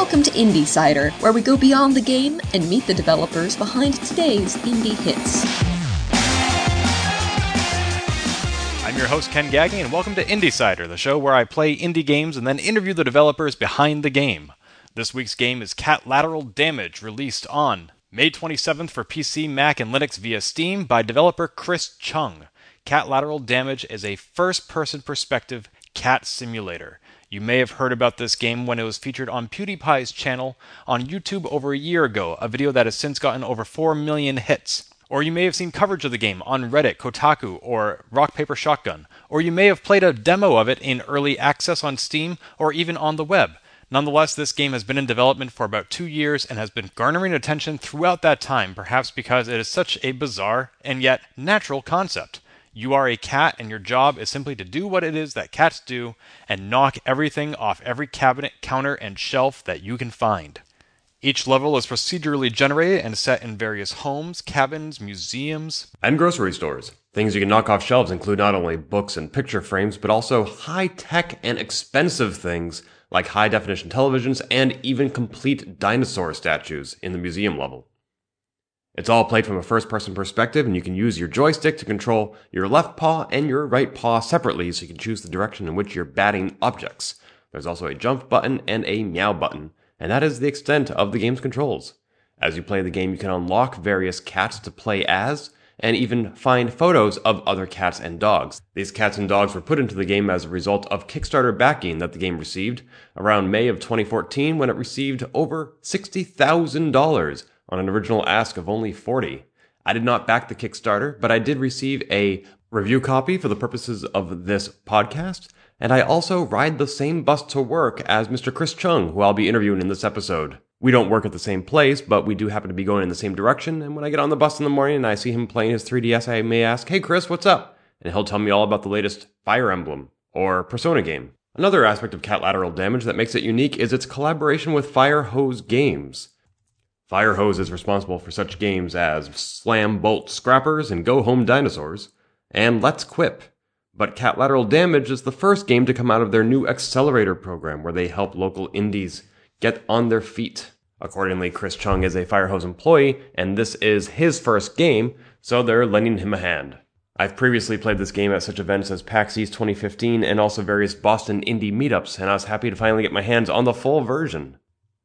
Welcome to Indie Cider, where we go beyond the game and meet the developers behind today's indie hits. I'm your host, Ken Gagne, and welcome to Indie Cider, the show where I play indie games and then interview the developers behind the game. This week's game is Catlateral Damage, released on May 27th for PC, Mac, and Linux via Steam by developer Chris Chung. Catlateral Damage is a first person perspective cat simulator. You may have heard about this game when it was featured on PewDiePie's channel on YouTube over a year ago, a video that has since gotten over 4 million hits. Or you may have seen coverage of the game on Reddit, Kotaku, or Rock Paper Shotgun. Or you may have played a demo of it in early access on Steam or even on the web. Nonetheless, this game has been in development for about two years and has been garnering attention throughout that time, perhaps because it is such a bizarre and yet natural concept. You are a cat, and your job is simply to do what it is that cats do and knock everything off every cabinet, counter, and shelf that you can find. Each level is procedurally generated and set in various homes, cabins, museums, and grocery stores. Things you can knock off shelves include not only books and picture frames, but also high tech and expensive things like high definition televisions and even complete dinosaur statues in the museum level. It's all played from a first person perspective, and you can use your joystick to control your left paw and your right paw separately so you can choose the direction in which you're batting objects. There's also a jump button and a meow button, and that is the extent of the game's controls. As you play the game, you can unlock various cats to play as, and even find photos of other cats and dogs. These cats and dogs were put into the game as a result of Kickstarter backing that the game received around May of 2014 when it received over $60,000 on an original ask of only 40. I did not back the Kickstarter, but I did receive a review copy for the purposes of this podcast, and I also ride the same bus to work as Mr. Chris Chung, who I'll be interviewing in this episode. We don't work at the same place, but we do happen to be going in the same direction, and when I get on the bus in the morning and I see him playing his 3DS, I may ask, Hey Chris, what's up? And he'll tell me all about the latest Fire Emblem or Persona game. Another aspect of Catlateral Damage that makes it unique is its collaboration with Fire Hose Games. Firehose is responsible for such games as Slam Bolt Scrappers and Go Home Dinosaurs, and Let's Quip. But Catlateral Damage is the first game to come out of their new accelerator program where they help local indies get on their feet. Accordingly, Chris Chung is a Firehose employee, and this is his first game, so they're lending him a hand. I've previously played this game at such events as PAX East 2015 and also various Boston indie meetups, and I was happy to finally get my hands on the full version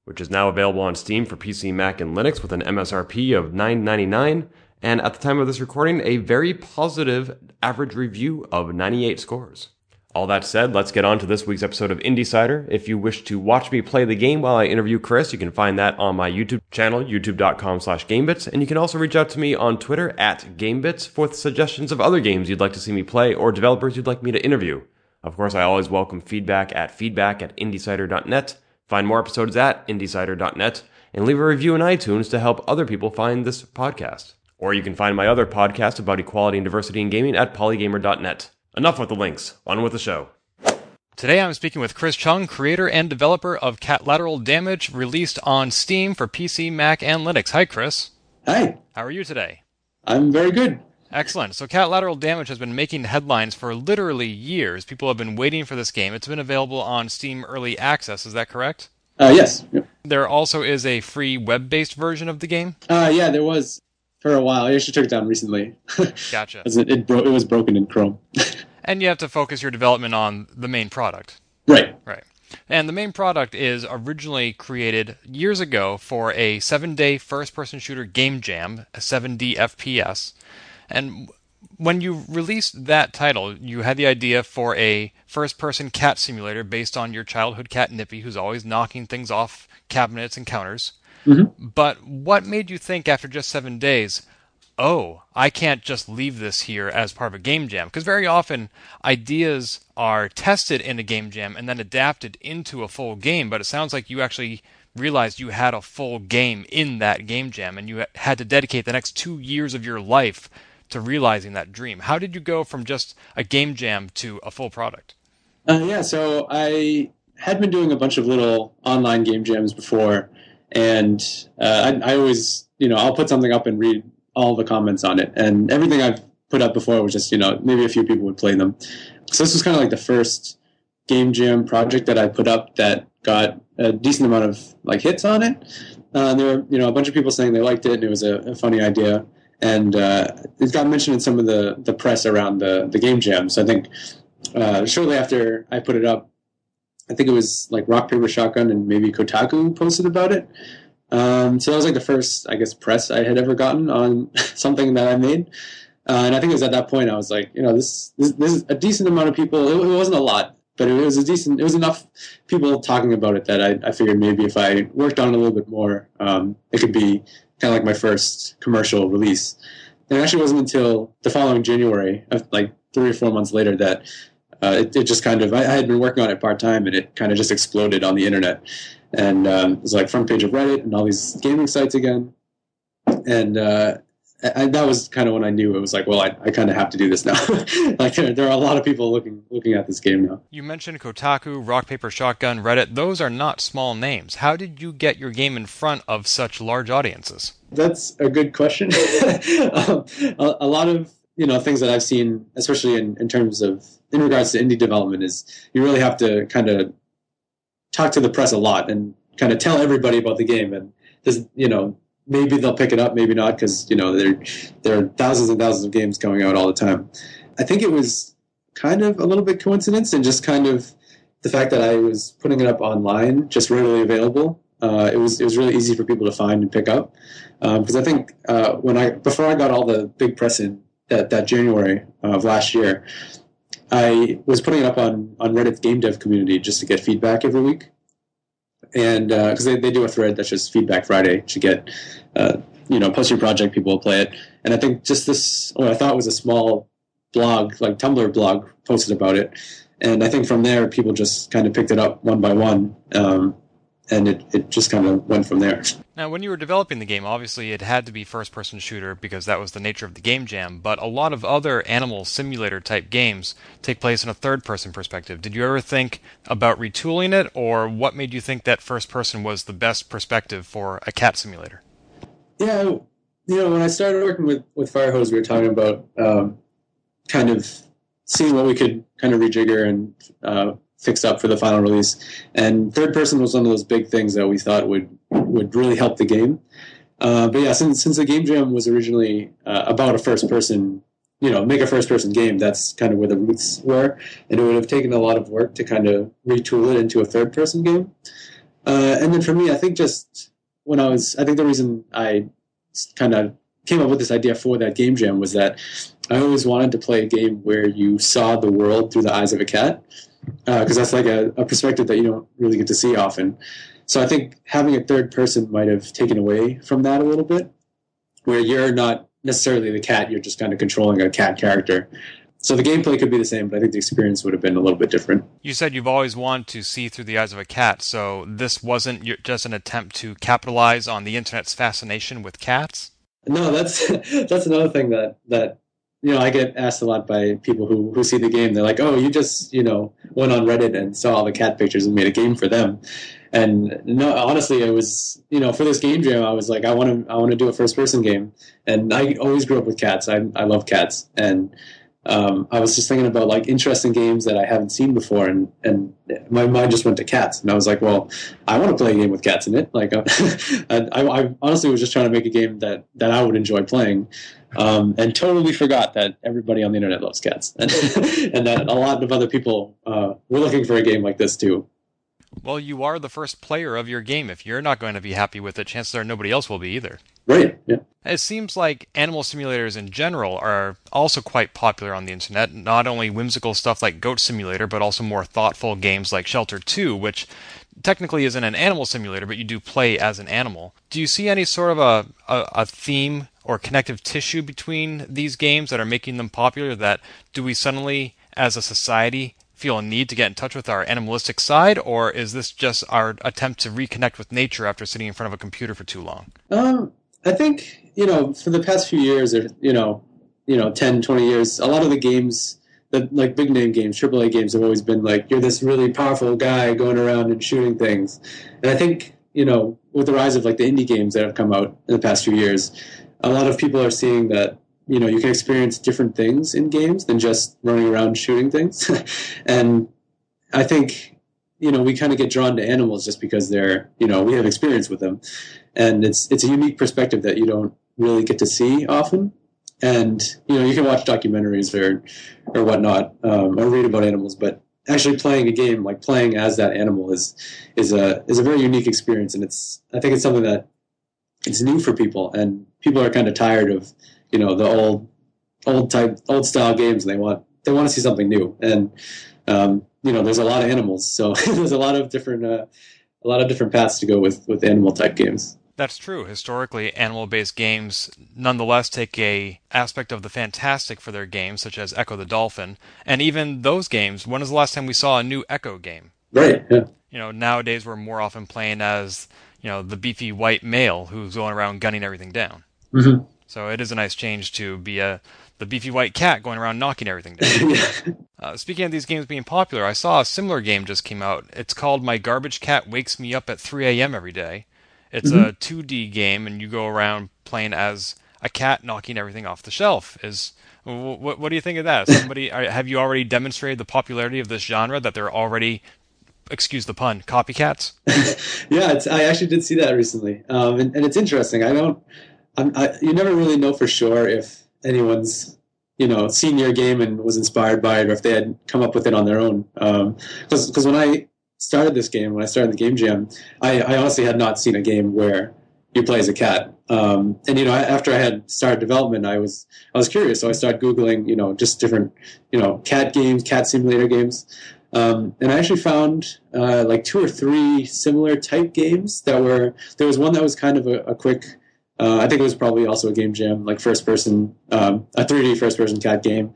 which is now available on Steam for PC, Mac, and Linux with an MSRP of $9.99, and at the time of this recording, a very positive average review of 98 scores. All that said, let's get on to this week's episode of Indie Cider. If you wish to watch me play the game while I interview Chris, you can find that on my YouTube channel, youtube.com slash gamebits, and you can also reach out to me on Twitter at gamebits for suggestions of other games you'd like to see me play or developers you'd like me to interview. Of course, I always welcome feedback at feedback at indiecider.net. Find more episodes at indiecider.net and leave a review in iTunes to help other people find this podcast. Or you can find my other podcast about equality and diversity in gaming at polygamer.net. Enough with the links, on with the show. Today I'm speaking with Chris Chung, creator and developer of Catlateral Damage, released on Steam for PC, Mac, and Linux. Hi, Chris. Hi. How are you today? I'm very good. Excellent. So, Catlateral Damage has been making headlines for literally years. People have been waiting for this game. It's been available on Steam Early Access. Is that correct? Uh, yes. Yep. There also is a free web-based version of the game. Uh, yeah, there was for a while. I actually took it down recently. gotcha. it it, bro- it was broken in Chrome. and you have to focus your development on the main product. Right. Right. And the main product is originally created years ago for a seven day first person shooter game jam, a 7D FPS. And when you released that title, you had the idea for a first person cat simulator based on your childhood cat Nippy, who's always knocking things off cabinets and counters. Mm-hmm. But what made you think after just seven days, oh, I can't just leave this here as part of a game jam? Because very often ideas are tested in a game jam and then adapted into a full game, but it sounds like you actually realized you had a full game in that game jam and you had to dedicate the next two years of your life to realizing that dream. How did you go from just a game jam to a full product? Uh, yeah, so I had been doing a bunch of little online game jams before, and uh, I, I, always, you know, I'll put something up and read all the comments on it, and everything I've put up before was just, you know, maybe a few people would play them. So this was kind of like the first game jam project that I put up that got a decent amount of like hits on it. Uh, there were you know a bunch of people saying they liked it and it was a, a funny idea. And uh, it got mentioned in some of the, the press around the, the game jam. So I think uh, shortly after I put it up, I think it was like Rock Paper Shotgun and maybe Kotaku posted about it. Um, so that was like the first, I guess, press I had ever gotten on something that I made. Uh, and I think it was at that point I was like, you know, this this, this is a decent amount of people. It, it, wasn't a lot, but it was a decent. It was enough people talking about it that I, I figured maybe if I worked on it a little bit more, um, it could be kind of like my first commercial release. And it actually wasn't until the following January, like three or four months later, that uh, it, it, just kind of I, I, had been working on it part time, and it kind of just exploded on the internet, and um, it was like front page of Reddit and all these gaming sites again, and uh, I, that was kind of when I knew it was like, well, I, I kind of have to do this now. like there are a lot of people looking looking at this game now. You mentioned Kotaku, Rock Paper Shotgun, Reddit. Those are not small names. How did you get your game in front of such large audiences? That's a good question. um, a, a, lot of you know things that I've seen, especially in, in terms of in regards to indie development, is you really have to kind of talk to the press a lot and kind of tell everybody about the game and there's you know maybe they'll pick it up, maybe not, because you know there there are thousands and thousands of games going out all the time. I think it was kind of a little bit coincidence and just kind of the fact that I was putting it up online, just readily available. Uh, it was it was really easy for people to find and pick up because um, I think uh, when I before I got all the big press in that that January of last year, I was putting it up on on Reddit's game dev community just to get feedback every week and because uh, they, they do a thread that's just feedback Friday to get uh, you know post your project, people will play it, and I think just this what I thought was a small blog like Tumblr blog posted about it, and I think from there people just kind of picked it up one by one. Um, and it, it just kind of went from there. Now, when you were developing the game, obviously it had to be first person shooter because that was the nature of the game jam, but a lot of other animal simulator type games take place in a third person perspective. Did you ever think about retooling it, or what made you think that first person was the best perspective for a cat simulator? Yeah, you know, when I started working with, with Firehose, we were talking about um, kind of seeing what we could kind of rejigger and uh, fixed up for the final release. And third person was one of those big things that we thought would would really help the game. Uh, but yeah, since since the game jam was originally uh, about a first person, you know, make a first person game, that's kind of where the roots were, and it would have taken a lot of work to kind of retool it into a third person game. Uh, and then for me, I think just when I was, I think the reason I kind of came up with this idea for that game jam was that I always wanted to play a game where you saw the world through the eyes of a cat because uh, that's like a, a, perspective that you don't really get to see often. So I think having a third person might have taken away from that a little bit, where you're not necessarily the cat, you're just kind of controlling a cat character. So the gameplay could be the same, but I think the experience would have been a little bit different. You said you've always wanted to see through the eyes of a cat, so this wasn't just an attempt to capitalize on the internet's fascination with cats. No, that's that's another thing that that you know, I get asked a lot by people who, who see the game. They're like, "Oh, you just you know went on Reddit and saw all the cat pictures and made a game for them." And no, honestly, it was you know for this game jam, I was like, I want to I want to do a first person game, and I always grew up with cats. I I love cats, and um, I was just thinking about like interesting games that I haven't seen before, and and my mind just went to cats, and I was like, well, I want to play a game with cats in it. Like, uh, I, I, honestly was just trying to make a game that that I would enjoy playing, um, and totally forgot that everybody on the internet loves cats, and, and that a lot of other people uh, were looking for a game like this too. Well, you are the first player of your game. If you're not going to be happy with it, chances are nobody else will be either. Right. Yeah. It seems like animal simulators in general are also quite popular on the internet. Not only whimsical stuff like Goat Simulator, but also more thoughtful games like Shelter 2, which technically isn't an animal simulator, but you do play as an animal. Do you see any sort of a, a, a theme or connective tissue between these games that are making them popular? That do we suddenly, as a society, feel a need to get in touch with our animalistic side, or is this just our attempt to reconnect with nature after sitting in front of a computer for too long? Um, I think you know for the past few years, or you know, you know, 10, 20 years, a lot of the games, the like big name games, AAA games, have always been like you're this really powerful guy going around and shooting things, and I think you know with the rise of like the indie games that have come out in the past few years, a lot of people are seeing that you know you can experience different things in games than just running around shooting things. And i think you know we kind of get drawn to animals just because they're you know we have experience with them, and it's it's a unique perspective that you don't really get to see often. And you know you can watch documentaries or or whatnot um, or read about animals, but actually playing a game like playing as that animal is is a is a very unique experience, and it's I think it's something that it's new for people, and people are kind of tired of you know the old old type old style games, and they want they want to see something new, and um, you know there's a lot of animals, so there's a lot of different uh, a lot of different paths to go with with animal type games. That's true. Historically, animal-based games nonetheless take a aspect of the fantastic for their games, such as Ecco the Dolphin, and even those games. When was the last time we saw a new Ecco game? Right. Yeah. You know, nowadays we're more often playing as you know the beefy white male who's going around gunning everything down. Mm-hmm. So it is a nice change to be a the beefy white cat going around knocking everything down. Uh, speaking of these games being popular, I saw a similar game just came out. It's called My Garbage Cat Wakes Me Up at 3 a.m. every day. It's Mhm. a 2D game, and you go around playing as a cat knocking everything off the shelf. Is what, what do you think of that? Somebody, have you already demonstrated the popularity of this genre that they're already, excuse the pun, copycats? yeah, it's, I actually did see that recently, um, and, and it's interesting. I don't, I'm, I, you never really know for sure if anyone's, you know, seen your game and was inspired by it, or if they had come up with it on their own. Because because when I started this game, when I started the game jam, I, I honestly had not seen a game where you play as a cat. Um, and you know, after I had started development, I was I was curious, so I started googling, you know, just different, you know, cat games, cat simulator games. Um, and I actually found uh, like two or three similar type games that were. There was one that was kind of a, a quick. Uh, I think it was probably also a game jam, like first person, um, a 3D first person cat game.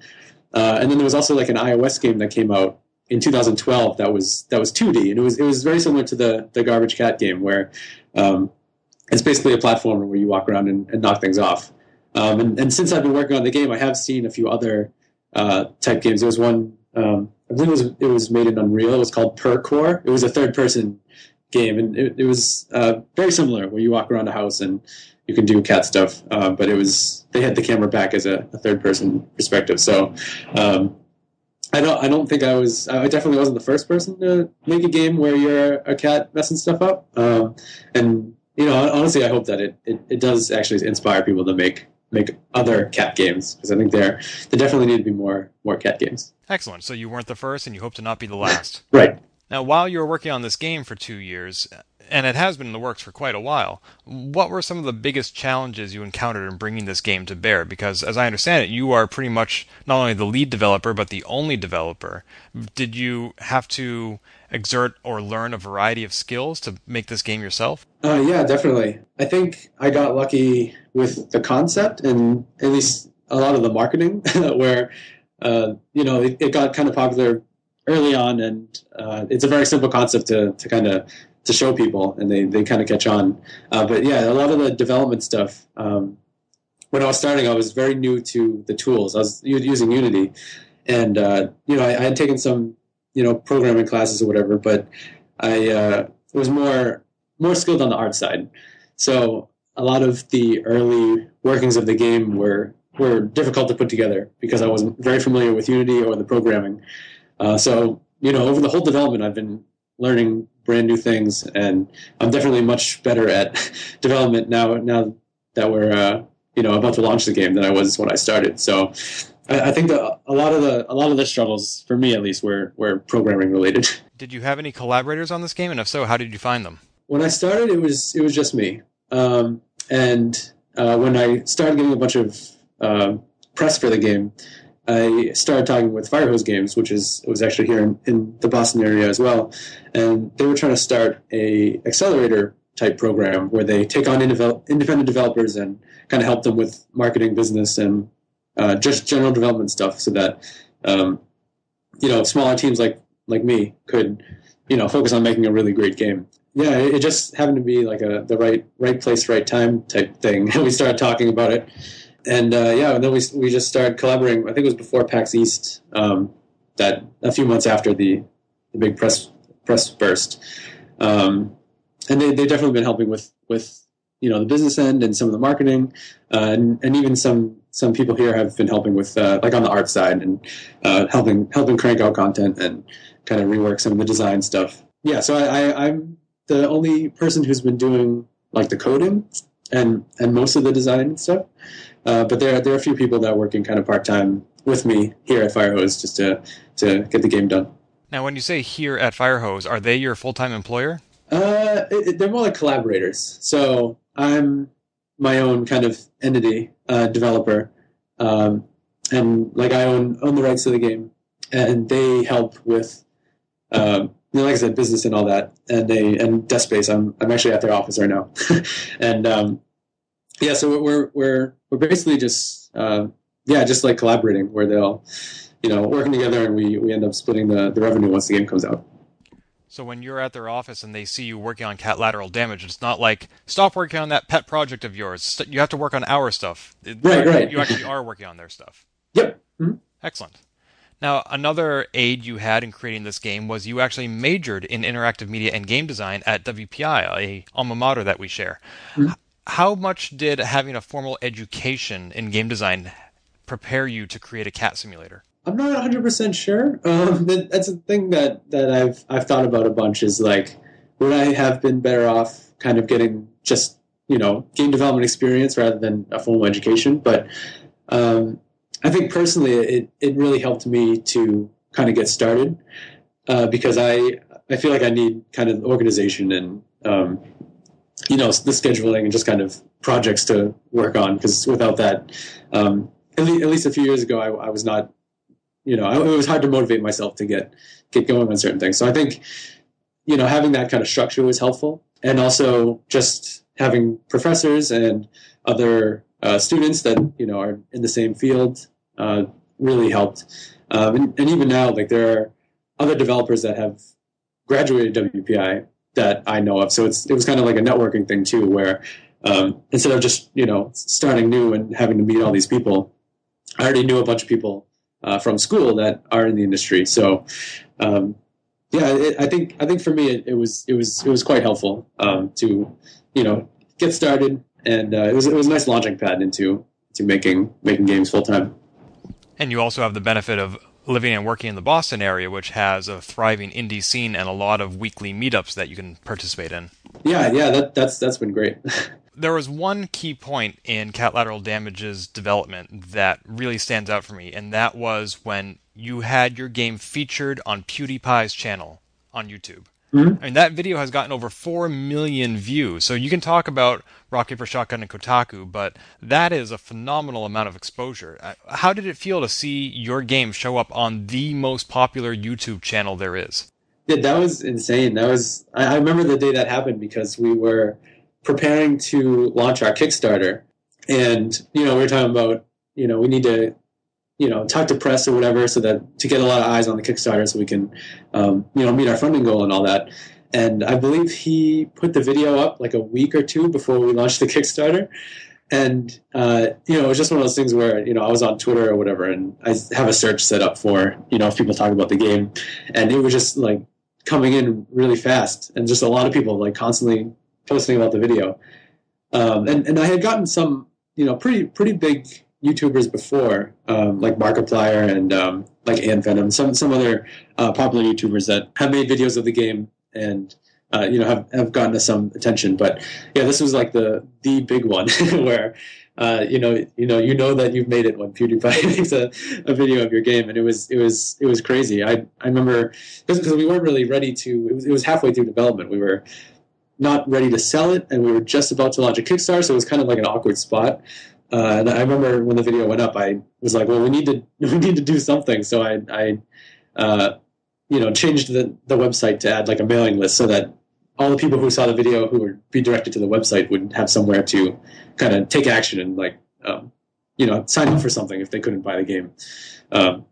Uh, and then there was also like an iOS game that came out in 2012 that was that was 2D, and it was it was very similar to the the Garbage Cat game where um, it's basically a platformer where you walk around and, and knock things off. Um, and, and since I've been working on the game, I have seen a few other uh, type games. There was one um, I believe it was it was made in Unreal. It was called Percore. It was a third person game, and it, it was uh, very similar where you walk around a house and you can do cat stuff. Uh, but it was they had the camera back as a, a third person perspective. So um, I don't I don't think I was I definitely wasn't the first person to make a game where you're a cat messing stuff up. Um, and you know honestly, I hope that it, it, it does actually inspire people to make make other cat games because I think there there definitely need to be more more cat games. Excellent. So you weren't the first, and you hope to not be the last. Right. Now, while you were working on this game for two years, and it has been in the works for quite a while, what were some of the biggest challenges you encountered in bringing this game to bear? Because, as I understand it, you are pretty much not only the lead developer, but the only developer. Did you have to exert or learn a variety of skills to make this game yourself? Uh, yeah, definitely. I think I got lucky with the concept and at least a lot of the marketing, where uh, you know it, it got kind of popular early on, and uh, it's a very simple concept to to kind of to show people, and they they kind of catch on. Uh, but yeah, a lot of the development stuff. Um, when I was starting, I was very new to the tools. I was using Unity, and uh, you know I, I had taken some you know programming classes or whatever, but I uh, was more more skilled on the art side. So a lot of the early workings of the game were were difficult to put together because I wasn't very familiar with Unity or the programming. Uh, so you know, over the whole development, I've been learning brand new things, and I'm definitely much better at development now. Now that we're uh, you know about to launch the game than I was when I started. So I, I think that a lot of the a lot of the struggles for me at least were were programming related. Did you have any collaborators on this game? And if so, how did you find them? when I started, it was it was just me. Um, and uh, when I started getting a bunch of uh, press for the game, I started talking with Firehose Games, which is was actually here in, in the Boston area as well, and they were trying to start a accelerator type program where they take on independent developers and kind of help them with marketing, business, and uh, just general development stuff, so that um, you know smaller teams like like me could you know focus on making a really great game. Yeah, it it just happened to be like a the right right place, right time type thing. And we started talking about it, and uh, yeah, and then we we just started collaborating. I think it was before PAX East, um, that a few months after the the big press press burst, um, and they they definitely been helping with with you know the business end and some of the marketing, uh, and and even some some people here have been helping with uh, like on the art side and uh, helping helping crank out content and kind of rework some of the design stuff. yeah, so I, I, I'm the only person who's been doing like the coding and and most of the design and stuff. Uh, but there there are a few people that are working kind of part time with me here at Firehose just to to get the game done. Now, when you say here at Firehose, are they your full time employer? Uh, it, it- they're more like collaborators. So I'm my own kind of entity, uh, developer, um, and like I own own the rights to the game, and they help with, um, you know, like I said, business and all that, and they and desk space. I'm I'm actually at their office right now, and um, yeah, so we're we're we're basically just uh, yeah, just like collaborating, where they'll, you know, working together, and we we end up splitting the the revenue once the game comes out. So when you're at their office and they see you working on catlateral damage, it's not like stop working on that pet project of yours. You have to work on our stuff. Right, right. You actually are working on their stuff. Yep. Mhm. Excellent. Now, another aid you had in creating this game was you actually majored in interactive media and game design at WPI, a alma mater that we share. H- How much did having a formal education in game design prepare you to create a cat simulator? I'm not 100 percent sure. Um, that, that's a thing that that I've I've thought about a bunch. Is like, would I have been better off kind of getting just you know game development experience rather than a formal education? But um, I think personally, it it really helped me to kind of get started uh, because I I feel like I need kind of organization and um, you know the scheduling and just kind of projects to work on because without that, um, at, le- at least a few years ago, I, I was not you know, I- it was hard to motivate myself to get get going on certain things. So I think, you know, having that kind of structure was helpful, and also just having professors and other uh, students that you know are in the same field uh, really helped. Um, and, and even now, like there are other developers that have graduated WPI that I know of. So it's it was kind of like a networking thing too, where um, instead of just you know starting new and having to meet all these people, I already knew a bunch of people uh, from school that are in the industry. So, um, yeah, it, I think I think for me it, it was it was it was quite helpful um, to you know get started, and uh, it was it was a nice launching pad into to making making games full time. And you also have the benefit of living and working in the Boston area, which has a thriving indie scene and a lot of weekly meetups that you can participate in. Yeah, yeah, that that's that's been great. There was one key point in Catlateral Damage's development that really stands out for me, and that was when you had your game featured on PewDiePie's channel on YouTube. Mhm. I mean, that video has gotten over 4 million views. So you can talk about Rock Paper Shotgun and Kotaku, but that is a phenomenal amount of exposure. Uh, How did it feel to see your game show up on the most popular YouTube channel there is? Yeah, that was insane. That was I, I remember the day that happened because we were preparing to launch our Kickstarter, and you know we were talking about you know we need to you know talk to press or whatever so that to get a lot of eyes on the Kickstarter so we can um, you know meet our funding goal and all that. And I believe he put the video up like a week or two before we launched the Kickstarter. And uh, you know, it was just one of those things where you know I was on Twitter or whatever, and I have a search set up for you know if people talk about the game, and it was just like coming in really fast, and just a lot of people like constantly posting about the video. Um, and and I had gotten some you know pretty pretty big YouTubers before, um, like Markiplier and um, like AntVenom, some some other uh, popular YouTubers that have made videos of the game and uh, you know have, have gotten some attention. But yeah, this was like the the big one where uh, you know you know you know that you've made it when PewDiePie makes a, a video of your game, and it was it was it was crazy. I I remember because we weren't really ready to. It was it was halfway through development. We were not ready to sell it, and we were just about to launch a Kickstarter, so it was kind of like an awkward spot. Uh, and I remember when the video went up, I was like, "Well, we need to we need to do something." So I, I uh, you know, changed the the website to add like a mailing list so that all the people who saw the video who would be directed to the website would have somewhere to kind of take action and like, um, you know, sign up for something if they couldn't buy the game. Um,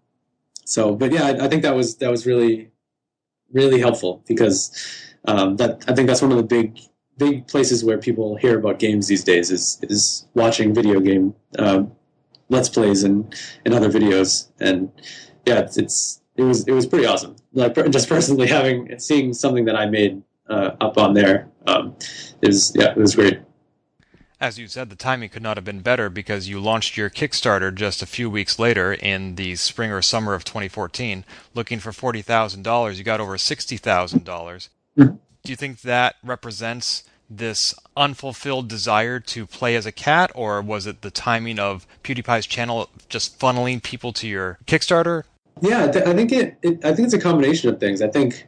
so, but yeah, I, I think that was that was really really helpful because um, that I think that's one of the big big places where people hear about games these days is is watching video game um, let's plays and and other videos and yeah it's, it's it was it was pretty awesome like just personally having seeing something that I made uh, up on there um, is yeah it was great As you said, the timing could not have been better because you launched your Kickstarter just a few weeks later in the spring or summer of 2014, looking for $40,000. You got over $60,000. Mm-hmm. Do you think that represents this unfulfilled desire to play as a cat, or was it the timing of PewDiePie's channel just funneling people to your Kickstarter? Yeah, I, th- I think it, it. I think it's a combination of things. I think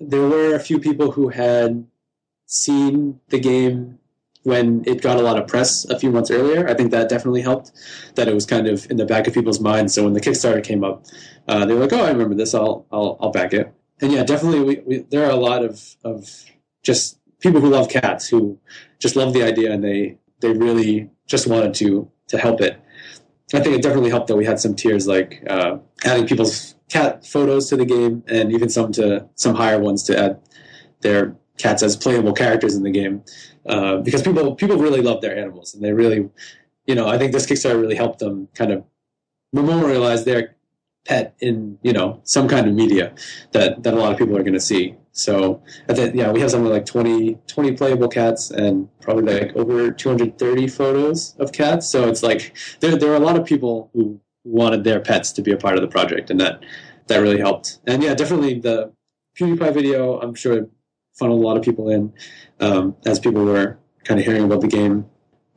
there were a few people who had seen the game when it got a lot of press a few months earlier. I think that definitely helped. That it was kind of in the back of people's minds. So when the Kickstarter came up, uh, they were like, "Oh, I remember this. I'll I'll, I'll back it." And yeah, definitely, we, we, there are a lot of of just people who love cats who just love the idea and they they really just wanted to to help it. I think it definitely helped that we had some tiers like uh, adding people's cat photos to the game and even some to some higher ones to add their cats as playable characters in the game uh, because people people really love their animals and they really you know I think this Kickstarter really helped them kind of memorialize their pet in you know some kind of media that that a lot of people are going to see so yeah we have something like 20 20 playable cats and probably like over 230 photos of cats so it's like there, there are a lot of people who wanted their pets to be a part of the project and that that really helped and yeah definitely the pewdiepie video i'm sure funneled a lot of people in um, as people were kind of hearing about the game.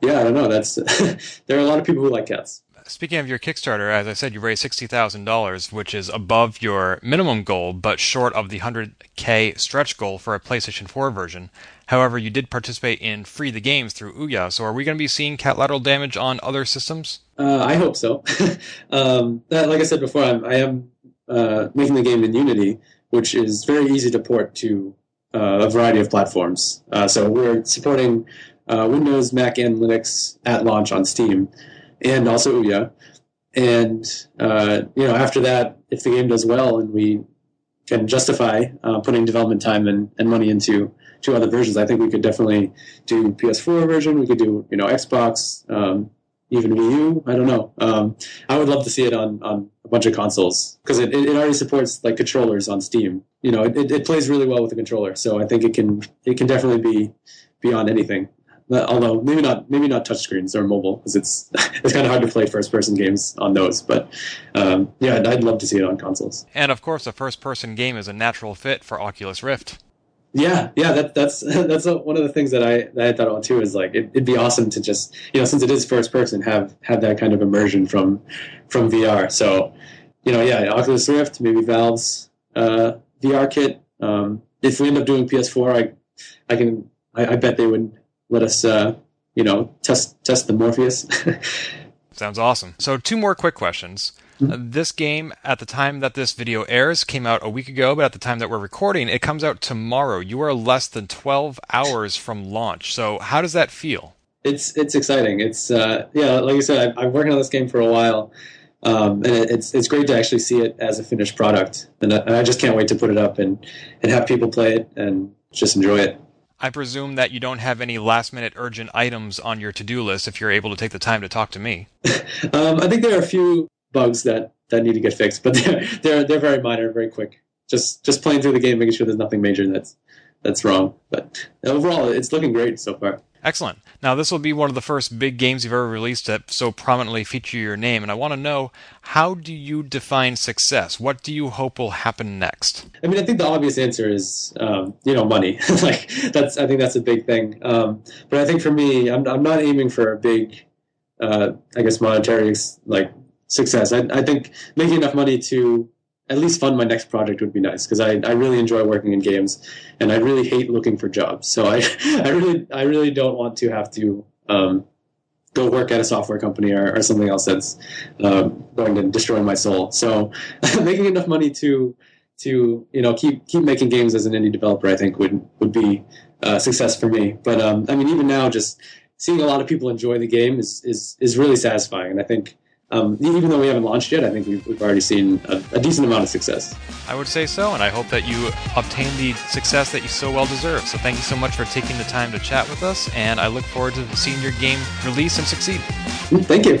Yeah, I don't know. That's there are a lot of people who like cats. Speaking of your Kickstarter, as I said, you raised sixty thousand dollars, which is above your minimum goal, but short of the hundred k stretch goal for a PlayStation 4 version. However, you did participate in Free the Games through Ouya. So, are we going to be seeing catlateral damage on other systems? Uh, I hope so. um, that, like I said before, I'm, I am uh, making the game in Unity, which is very easy to port to uh, a variety of platforms. Uh, so we're supporting uh, Windows, Mac, and Linux at launch on Steam, and also Ouya. And you know, after that, if the game does well and we can justify uh, putting development time and, and money into two other versions. I think we could definitely do PS4 version. We could do you know Xbox, um, even Wii U. I don't know. Um, I would love to see it on on a bunch of consoles because it, it already supports like controllers on Steam. You know, it, it plays really well with the controller, so I think it can it can definitely be beyond anything. Although maybe not maybe not touchscreens or mobile because it's it's kind of hard to play first person games on those. But um, yeah, I'd, I'd love to see it on consoles. And of course, a first person game is a natural fit for Oculus Rift. Yeah, yeah, that, that's that's one of the things that I that I thought about too. Is like it, would be awesome to just you know since it is first person have have that kind of immersion from from VR. So you know, yeah, Oculus Rift, maybe Valve's uh, VR kit. Um, if we end up doing PS4, I I can I, I bet they would let us uh, you know test test the Morpheus. Sounds awesome. So two more quick questions. Mm-hmm. This game, at the time that this video airs, came out a week ago, but at the time that we're recording, it comes out tomorrow. You are less than 12 hours from launch. So, how does that feel? It's it's exciting. It's uh, yeah, like I said, I've, I've working on this game for a while, um, and it, it's it's great to actually see it as a finished product. And I, and I just can't wait to put it up and and have people play it and just enjoy it. I presume that you don't have any last minute urgent items on your to do list if you're able to take the time to talk to me. um, I think there are a few bugs that that need to get fixed, but they're they're they're very minor, very quick. Just just playing through the game, making sure there's nothing major that's that's wrong. But overall, it's looking great so far. Excellent. Now, this will be one of the first big games you've ever released that so prominently feature your name, and I want to know how do you define success? What do you hope will happen next? I mean, I think the obvious answer is, um, you know, money. like that's, I think that's a big thing. Um, but I think for me, I'm, I'm not aiming for a big, uh, I guess, monetary like success. I, I think making enough money to at least fund my next project would be nice because I, I really enjoy working in games and I really hate looking for jobs. So I, I really I really don't want to have to um, go work at a software company or, or something else that's um, going to destroy my soul. So making enough money to to you know keep keep making games as an indie developer I think would would be a success for me. But um, I mean even now just seeing a lot of people enjoy the game is is is really satisfying and I think um, even though we haven't launched yet, I think we've, we've already seen a, a, decent amount of success. I would say so, and I hope that you obtain the success that you so well deserve. So thank you so much for taking the time to chat with us, and I look forward to seeing your game release and succeed. Thank you.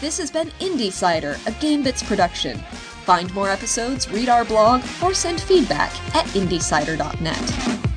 This has been Indiecider, a GameBits production. Find more episodes, read our blog, or send feedback at indiecider.net.